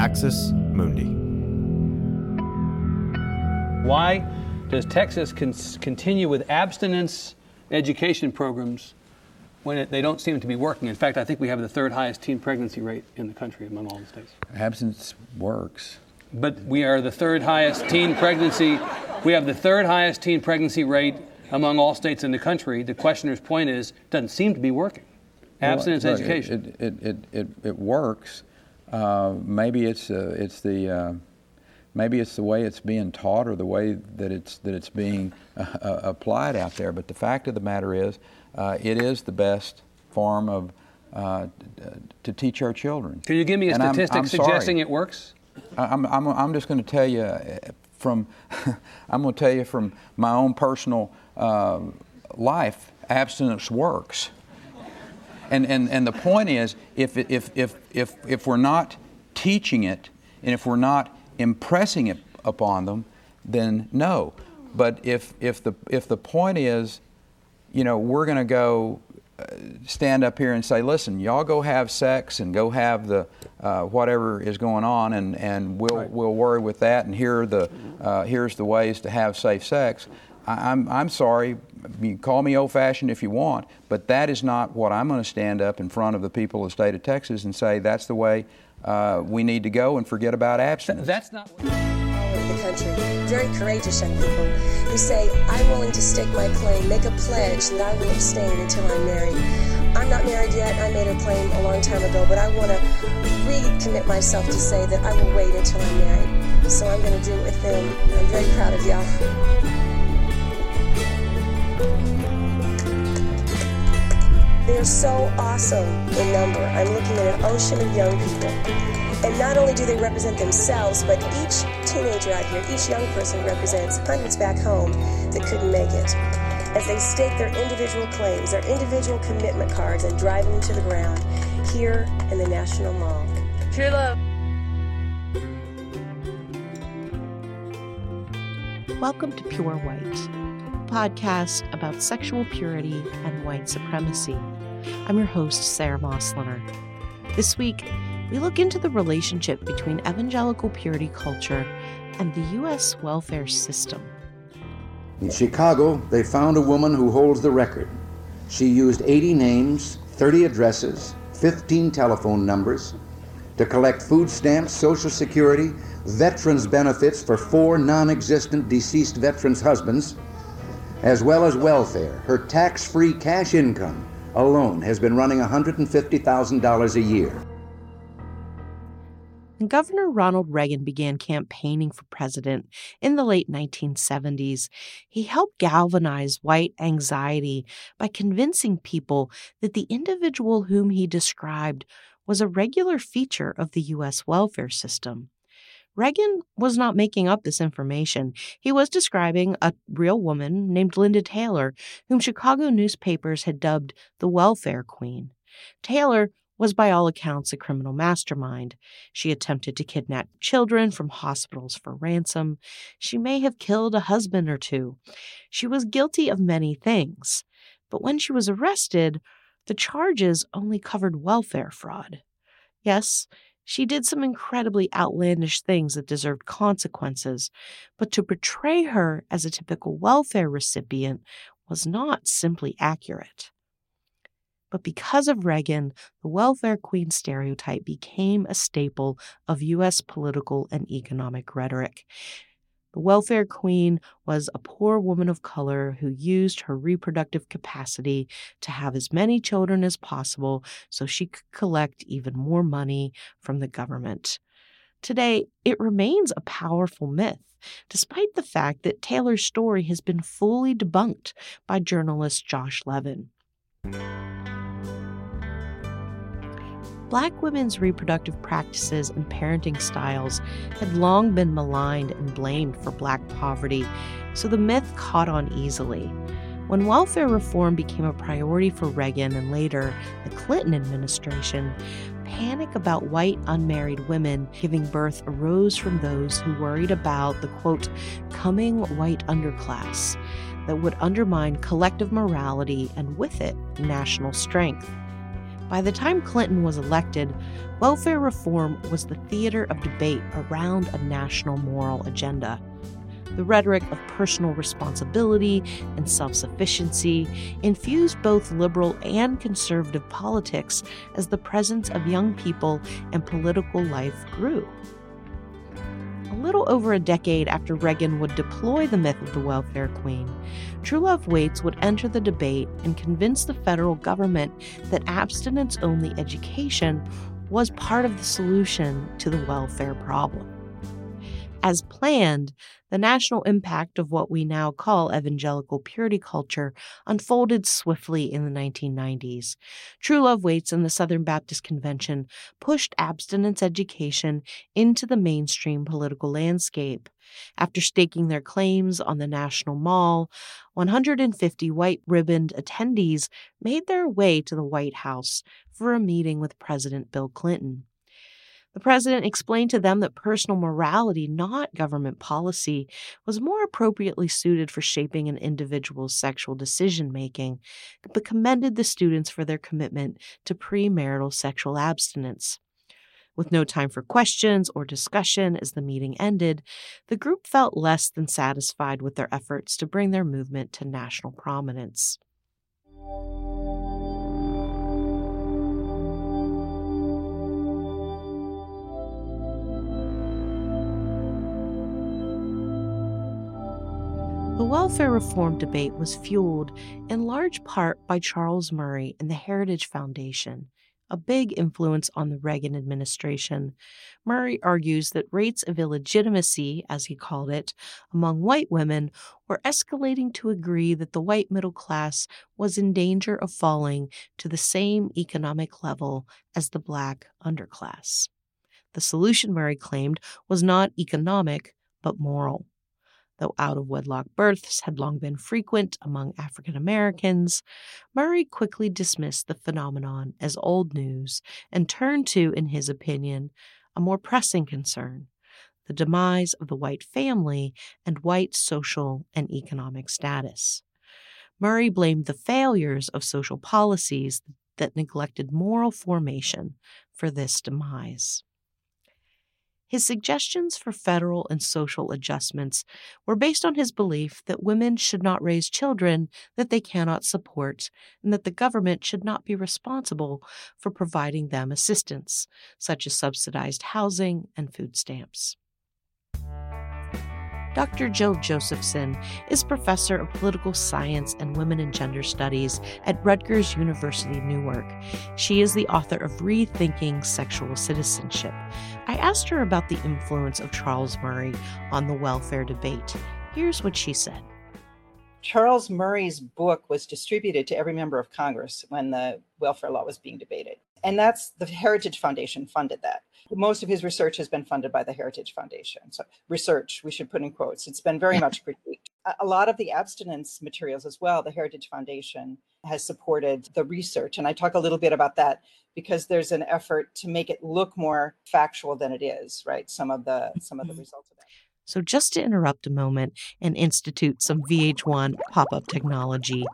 Axis Mundi. Why does Texas con- continue with abstinence education programs when it, they don't seem to be working? In fact, I think we have the third highest teen pregnancy rate in the country among all the states. Abstinence works. But we are the third highest teen pregnancy. We have the third highest teen pregnancy rate among all states in the country. The questioner's point is, it doesn't seem to be working. Abstinence Well, look, education. It, it, it, it, it works. Uh, maybe it's uh, it's the uh, maybe it's the way it's being taught or the way that it's that it's being uh, uh, applied out there. But the fact of the matter is, uh, it is the best form of uh, to teach our children. Can you give me a And I'm- statistic I'm sorry. suggesting it works? I'm, I'm, I'm just going to tell you from I'm going to tell you from my own personal uh, life, abstinence works. And, and, and the point is, if, if, if, if, if we're not teaching it and if we're not impressing it upon them, then no. But if, if, the, if the point is, you know, we're going to go uh, stand up here and say, listen, y'all go have sex and go have the uh, whatever is going on, and, and we'll, we'll worry with that, and here are the, uh, here's the ways to have safe sex. I, I'm, I'm sorry, you call me old fashioned if you want, but that is not what I'm going to stand up in front of the people of the state of Texas and say that's the way uh, we need to go and forget about abstinence. That's not. all over the country, very courageous young people who say, I'm willing to stake my claim, make a pledge that I will abstain until I'm married. I'm not married yet. I made a claim a long time ago, but I want to recommit myself to say that I will wait until I'm married. So I'm going to do it with them. I'm very proud of y'all. They're so awesome in number. I'm looking at an ocean of young people. And not only do they represent themselves, but each teenager out here, each young person represents hundreds back home that couldn't make it. As they stake their individual claims, their individual commitment cards, and drive them to the ground here in the National Mall. True love. Welcome to Pure White, a podcast about sexual purity and white supremacy. I'm your host, Sara Moslener. This week, we look into the relationship between evangelical purity culture and the U.S. welfare system. In Chicago, they found a woman who holds the record. She used 80 names, 30 addresses, 15 telephone numbers to collect food stamps, Social Security, veterans benefits for four non existent deceased veterans' husbands, as well as welfare. Her tax free cash income alone has been running $150,000 a year. Governor Ronald Reagan began campaigning for president in the late 1970s, he helped galvanize white anxiety by convincing people that the individual whom he described was a regular feature of the U.S. welfare system. Reagan was not making up this information. He was describing a real woman named Linda Taylor, whom Chicago newspapers had dubbed the welfare queen. Taylor was by all accounts a criminal mastermind. She attempted to kidnap children from hospitals for ransom. She may have killed a husband or two. She was guilty of many things. But when she was arrested, the charges only covered welfare fraud. Yes, she did some incredibly outlandish things that deserved consequences, but to portray her as a typical welfare recipient was not simply accurate. But because of Reagan, the welfare queen stereotype became a staple of U.S. political and economic rhetoric. The welfare queen was a poor woman of color who used her reproductive capacity to have as many children as possible so she could collect even more money from the government. Today, it remains a powerful myth, despite the fact that Taylor's story has been fully debunked by journalist Josh Levin. Black women's reproductive practices and parenting styles had long been maligned and blamed for Black poverty, so the myth caught on easily. When welfare reform became a priority for Reagan and later the Clinton administration, panic about white unmarried women giving birth arose from those who worried about the quote, coming white underclass. that would undermine collective morality and with it, national strength. By the time Clinton was elected, welfare reform was the theater of debate around a national moral agenda. The rhetoric of personal responsibility and self sufficiency infused both liberal and conservative politics as the presence of young people and political life grew a little over a decade after Reagan would deploy the myth of the welfare queen, True Love Waits would enter the debate and convince the federal government that abstinence only education was part of the solution to the welfare problem. As planned, the national impact of what we now call evangelical purity culture unfolded swiftly in the 1990s. True Love Waits and the Southern Baptist Convention pushed abstinence education into the mainstream political landscape. After staking their claims on the National Mall, 150 white ribboned attendees made their way to the White House for a meeting with President Bill Clinton. The president explained to them that personal morality, not government policy, was more appropriately suited for shaping an individual's sexual decision making, but commended the students for their commitment to premarital sexual abstinence. With no time for questions or discussion as the meeting ended, the group felt less than satisfied with their efforts to bring their movement to national prominence. The welfare reform debate was fueled in large part by Charles Murray and the Heritage Foundation, a big influence on the Reagan administration. Murray argues that rates of illegitimacy, as he called it, among white women were escalating to agree that the white middle class was in danger of falling to the same economic level as the black underclass. The solution, Murray claimed, was not economic, but moral. Though out of wedlock births had long been frequent among African Americans, Murray quickly dismissed the phenomenon as old news and turned to, in his opinion, a more pressing concern the demise of the white family and white social and economic status. Murray blamed the failures of social policies that neglected moral formation for this demise. His suggestions for federal and social adjustments were based on his belief that women should not raise children that they cannot support and that the government should not be responsible for providing them assistance, such as subsidized housing and food stamps. Dr. Jyl Josephson is professor of political science and women and gender studies at Rutgers University Newark. She is the author of Rethinking Sexual Citizenship. I asked her about the influence of Charles Murray on the welfare debate. Here's what she said. Charles Murray's book was distributed to every member of Congress when the welfare law was being debated. And that's the Heritage Foundation funded that most of his research has been funded by the Heritage Foundation. So, research, we should put in quotes, it's been very much critiqued. A lot of the abstinence materials as well, the Heritage Foundation has supported the research. And I talk a little bit about that because there's an effort to make it look more factual than it is, right? Some of the some of the mm-hmm. results of that. So, just to interrupt a moment and institute some VH1 pop up technology,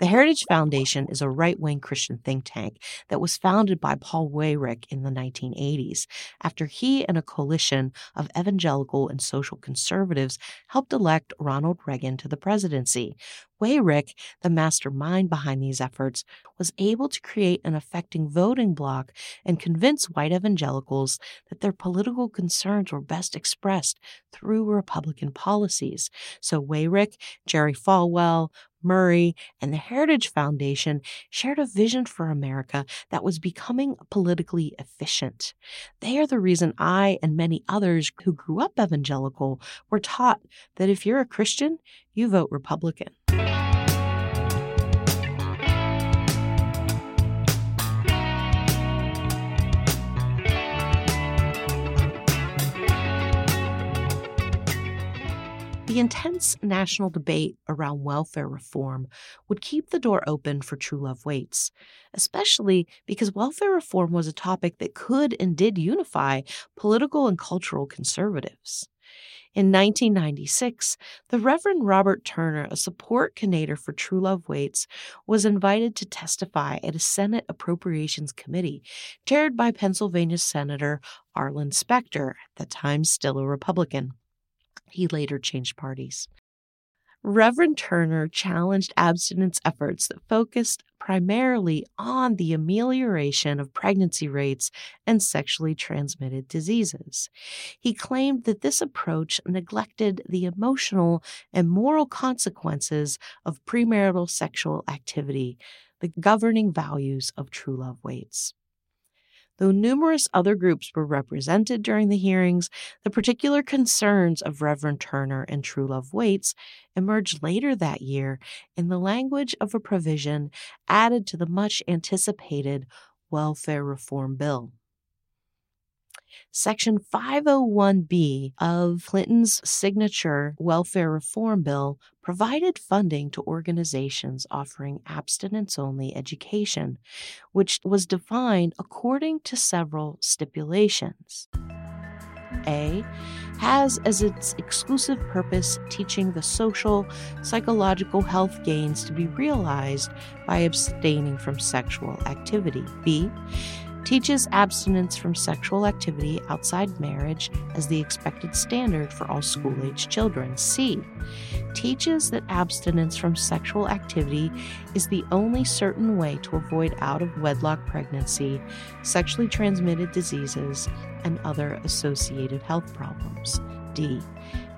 the Heritage Foundation is a right wing Christian think tank that was founded by Paul Weyrich in the 1980s after he and a coalition of evangelical and social conservatives helped elect Ronald Reagan to the presidency. Weyrich, the mastermind behind these efforts, was able to create an affecting voting bloc and convince white evangelicals that their political concerns were best expressed through Republican policies. So Weyrich, Jerry Falwell, Murray, and the Heritage Foundation shared a vision for America that was becoming politically efficient. They are the reason I and many others who grew up evangelical were taught that if you're a Christian, you vote Republican. The intense national debate around welfare reform would keep the door open for True Love Waits, especially because welfare reform was a topic that could and did unify political and cultural conservatives. In 1996, the Reverend Robert Turner, a support coordinator for True Love Waits, was invited to testify at a Senate Appropriations Committee chaired by Pennsylvania Senator Arlen Specter, at the time still a Republican. He later changed parties. Reverend Turner challenged abstinence efforts that focused primarily on the amelioration of pregnancy rates and sexually transmitted diseases. He claimed that this approach neglected the emotional and moral consequences of premarital sexual activity, the governing values of True Love Waits. Though numerous other groups were represented during the hearings, the particular concerns of Reverend Turner and True Love Waits emerged later that year in the language of a provision added to the much anticipated Welfare Reform Bill. Section 501B of Clinton's signature welfare reform bill provided funding to organizations offering abstinence only education, which was defined according to several stipulations. A has as its exclusive purpose teaching the social, psychological health gains to be realized by abstaining from sexual activity. B teaches abstinence from sexual activity outside marriage as the expected standard for all school age children. C. Teaches that abstinence from sexual activity is the only certain way to avoid out of wedlock pregnancy, sexually transmitted diseases, and other associated health problems. D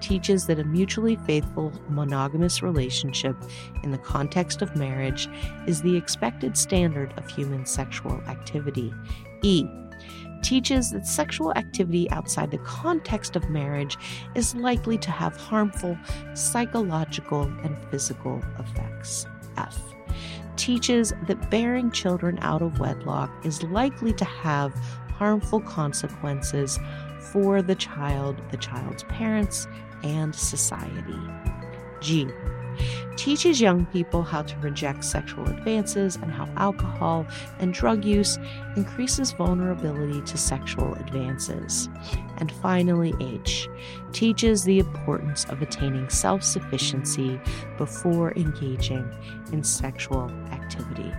teaches that a mutually faithful monogamous relationship in the context of marriage is the expected standard of human sexual activity. E teaches that sexual activity outside the context of marriage is likely to have harmful psychological and physical effects. F teaches that bearing children out of wedlock is likely to have harmful consequences for the child, the child's parents, and society. G. Teaches young people how to reject sexual advances and how alcohol and drug use increases vulnerability to sexual advances. And finally, H. Teaches the importance of attaining self sufficiency before engaging in sexual activity.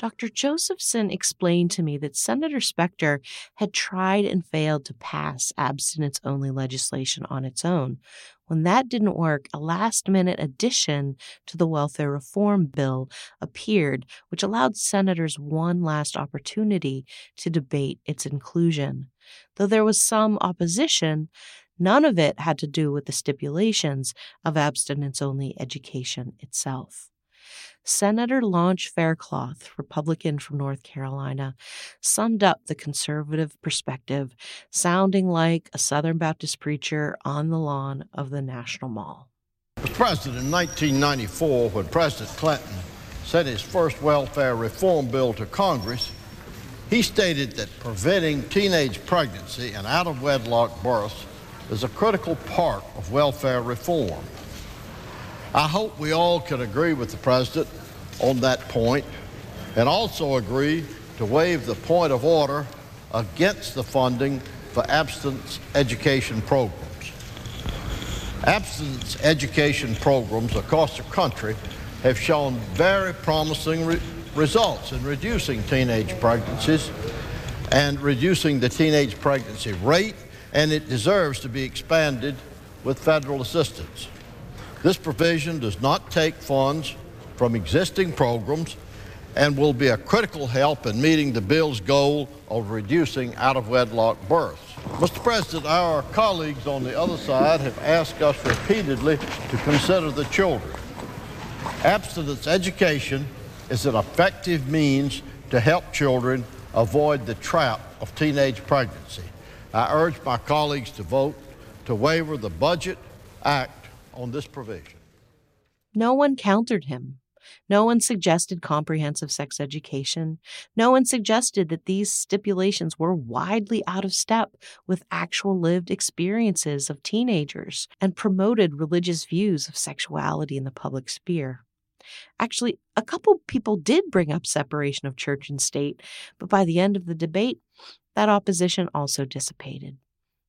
Dr. Josephson explained to me that Senator Specter had tried and failed to pass abstinence only legislation on its own. When that didn't work, a last minute addition to the welfare reform bill appeared, which allowed senators one last opportunity to debate its inclusion. Though there was some opposition, none of it had to do with the stipulations of abstinence only education itself. Senator Lauch Faircloth, Republican from North Carolina, summed up the conservative perspective, sounding like a Southern Baptist preacher on the lawn of the National Mall. Mr. President, in 1994, when President Clinton sent his first welfare reform bill to Congress, he stated that preventing teenage pregnancy and out of wedlock births is a critical part of welfare reform. I hope we all can agree with the President on that point and also agree to waive the point of order against the funding for abstinence education programs. Abstinence education programs across the country have shown very promising re results in reducing teenage pregnancies and reducing the teenage pregnancy rate, and it deserves to be expanded with federal assistance. This provision does not take funds from existing programs and will be a critical help in meeting the bill's goal of reducing out of wedlock births. Mr. President, our colleagues on the other side have asked us repeatedly to consider the children. Abstinence education is an effective means to help children avoid the trap of teenage pregnancy. I urge my colleagues to vote to waiver the Budget Act on this provision. No one countered him. No one suggested comprehensive sex education. No one suggested that these stipulations were widely out of step with actual lived experiences of teenagers and promoted religious views of sexuality in the public sphere. Actually, a couple people did bring up separation of church and state, but by the end of the debate, That opposition also dissipated.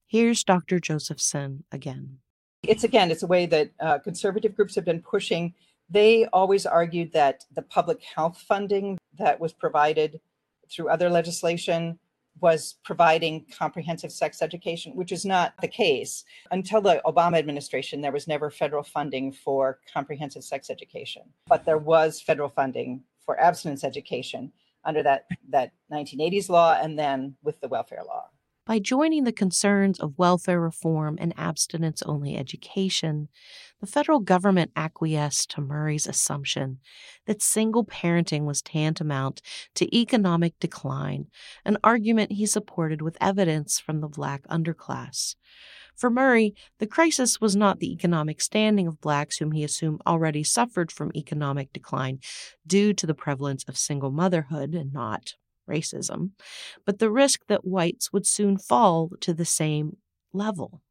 Here's Dr. Josephson again. It's again, it's a way that uh, conservative groups have been pushing. They always argued that the public health funding that was provided through other legislation was providing comprehensive sex education, which is not the case. Until the Obama administration, there was never federal funding for comprehensive sex education, but there was federal funding for abstinence education under that, that 1980s law and then with the welfare law. By joining the concerns of welfare reform and abstinence only education, the federal government acquiesced to Murray's assumption that single parenting was tantamount to economic decline, an argument he supported with evidence from the black underclass. For Murray, the crisis was not the economic standing of blacks whom he assumed already suffered from economic decline due to the prevalence of single motherhood and not racism, but the risk that whites would soon fall to the same level.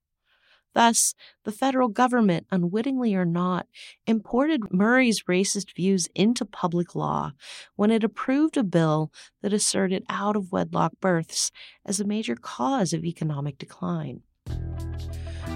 Thus, the federal government, unwittingly or not, imported Murray's racist views into public law when it approved a bill that asserted out of wedlock births as a major cause of economic decline.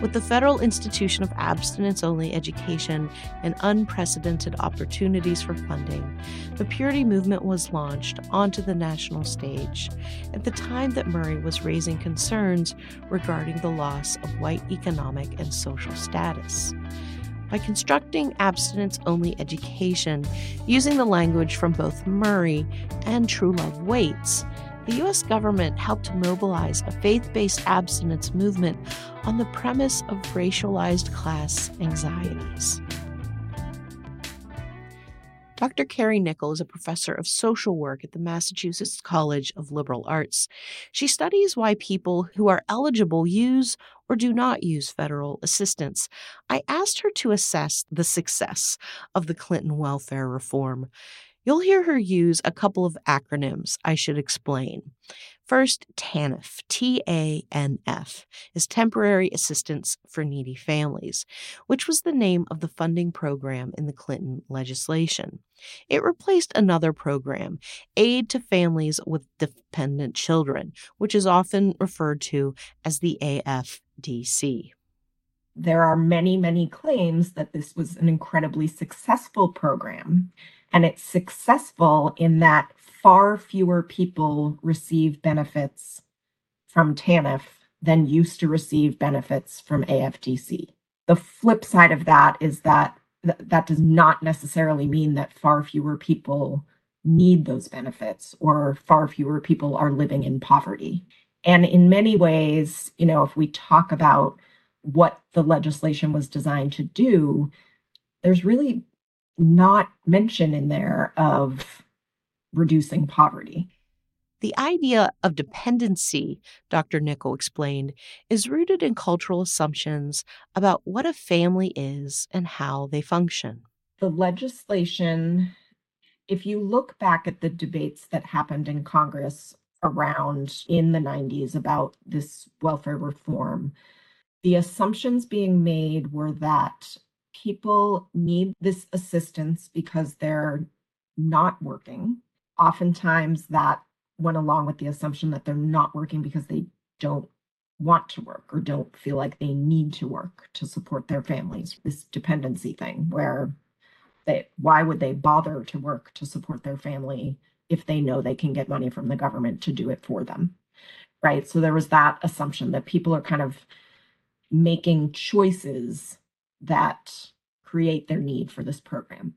With the federal institution of abstinence only education and unprecedented opportunities for funding, the purity movement was launched onto the national stage at the time that Murray was raising concerns regarding the loss of white economic and social status. By constructing abstinence only education using the language from both Murray and True Love Waits, the U.S. government helped mobilize a faith based abstinence movement on the premise of racialized class anxieties. Dr. Carrie Nickel is a professor of social work at the Massachusetts College of Liberal Arts. She studies why people who are eligible use or do not use federal assistance. I asked her to assess the success of the Clinton welfare reform. You'll hear her use a couple of acronyms I should explain. First, TANF, T A N F, is Temporary Assistance for Needy Families, which was the name of the funding program in the Clinton legislation. It replaced another program, Aid to Families with Dependent Children, which is often referred to as the AFDC. There are many, many claims that this was an incredibly successful program and it's successful in that far fewer people receive benefits from TANF than used to receive benefits from AFDC. The flip side of that is that th- that does not necessarily mean that far fewer people need those benefits or far fewer people are living in poverty. And in many ways, you know, if we talk about what the legislation was designed to do, there's really not mention in there of reducing poverty. The idea of dependency, Dr. Nickel explained, is rooted in cultural assumptions about what a family is and how they function. The legislation, if you look back at the debates that happened in Congress around in the 90s about this welfare reform, the assumptions being made were that people need this assistance because they're not working. Oftentimes, that went along with the assumption that they're not working because they don't want to work or don't feel like they need to work to support their families. This dependency thing where they, why would they bother to work to support their family if they know they can get money from the government to do it for them? Right. So there was that assumption that people are kind of making choices that create their need for this program.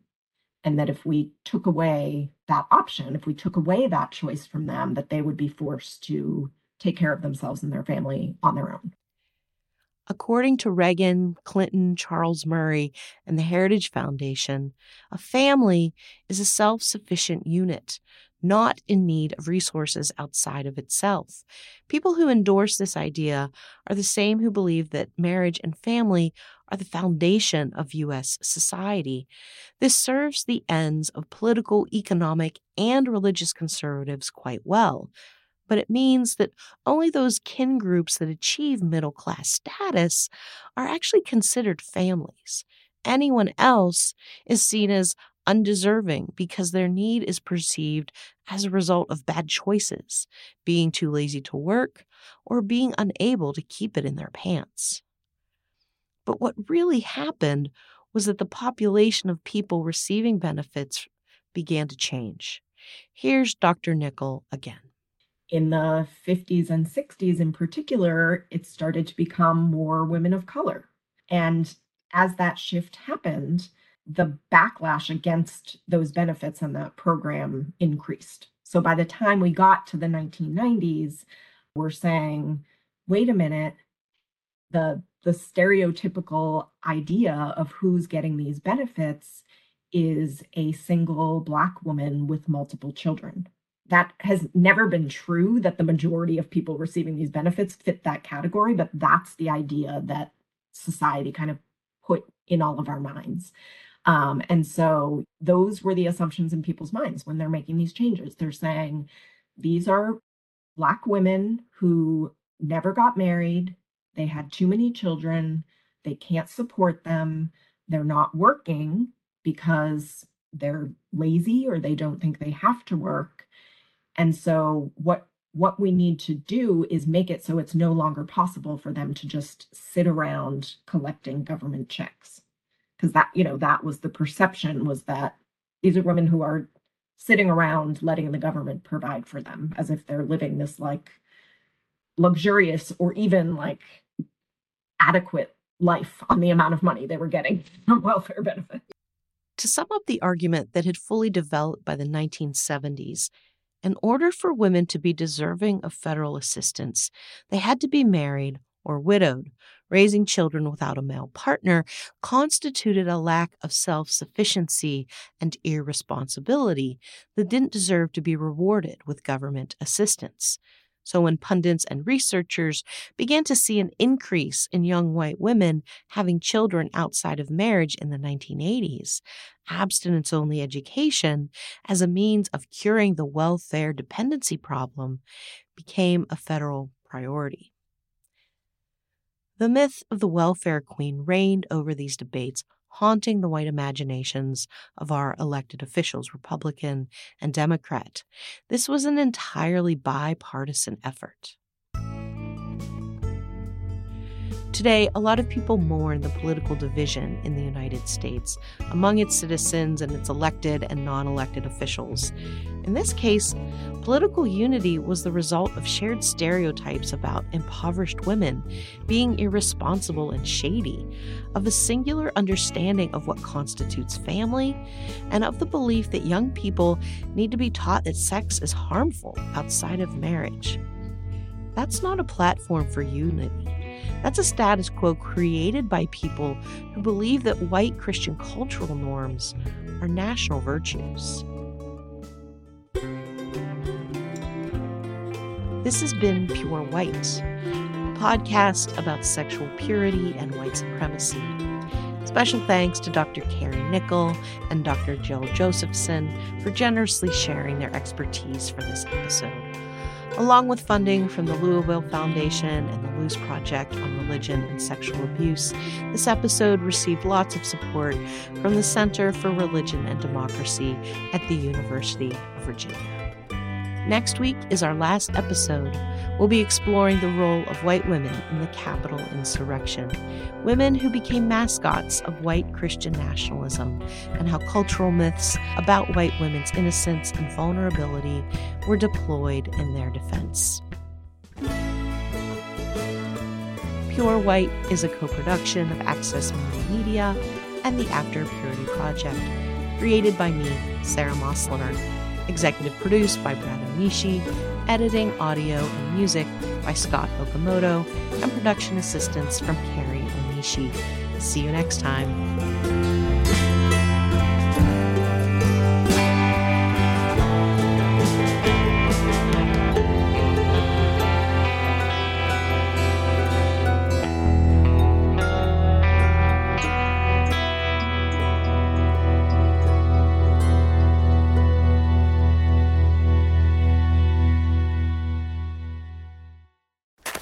And that if we took away that option, if we took away that choice from them, that they would be forced to take care of themselves and their family on their own. According to Reagan, Clinton, Charles Murray, and the Heritage Foundation, a family is a self sufficient unit not in need of resources outside of itself. People who endorse this idea are the same who believe that marriage and family are the foundation of U.S. society. This serves the ends of political, economic, and religious conservatives quite well. But it means that only those kin groups that achieve middle class status are actually considered families. Anyone else is seen as undeserving because their need is perceived as a result of bad choices, being too lazy to work, or being unable to keep it in their pants. But what really happened was that the population of people receiving benefits began to change. Here's Dr. Nickel again. In the 50s and 60s, in particular, it started to become more women of color. And as that shift happened, the backlash against those benefits and that program increased. So by the time we got to the 1990s, we're saying, wait a minute, the the stereotypical idea of who's getting these benefits is a single black woman with multiple children. That has never been true that the majority of people receiving these benefits fit that category, but that's the idea that society kind of put in all of our minds. Um, and so those were the assumptions in people's minds when they're making these changes. They're saying these are Black women who never got married, they had too many children, they can't support them, they're not working because they're lazy or they don't think they have to work. And so what what we need to do is make it so it's no longer possible for them to just sit around collecting government checks because that you know that was the perception was that these are women who are sitting around letting the government provide for them as if they're living this like luxurious or even like adequate life on the amount of money they were getting from welfare benefits. To sum up the argument that had fully developed by the 1970s, in order for women to be deserving of federal assistance, they had to be married or widowed. Raising children without a male partner constituted a lack of self sufficiency and irresponsibility that didn't deserve to be rewarded with government assistance. So, when pundits and researchers began to see an increase in young white women having children outside of marriage in the 1980s, abstinence only education as a means of curing the welfare dependency problem became a federal priority. The myth of the welfare queen reigned over these debates haunting the white imaginations of our elected officials, Republican and Democrat. This was an entirely bipartisan effort. Today, a lot of people mourn the political division in the United States among its citizens and its elected and non elected officials. In this case, political unity was the result of shared stereotypes about impoverished women being irresponsible and shady, of a singular understanding of what constitutes family, and of the belief that young people need to be taught that sex is harmful outside of marriage. That's not a platform for unity. That's a status quo created by people who believe that white Christian cultural norms are national virtues. This has been Pure White, a podcast about sexual purity and white supremacy. Special thanks to Dr. Carrie Nickel and Dr. Jyl Josephson for generously sharing their expertise for this episode along with funding from the Louisville Foundation and the Luce Project on Religion and Sexual Abuse. This episode received lots of support from the Center for Religion and Democracy at the University of Virginia. Next week is our last episode. We'll be exploring the role of white women in the Capitol insurrection, women who became mascots of white Christian nationalism, and how cultural myths about white women's innocence and vulnerability were deployed in their defense. Pure White is a co production of Axis Mundi and the After Purity Project, created by me, Sara Moslener executive produced by Brad Onishi, editing, audio, and music by Scott Okamoto, and production assistance from Carrie Onishi. See you next time.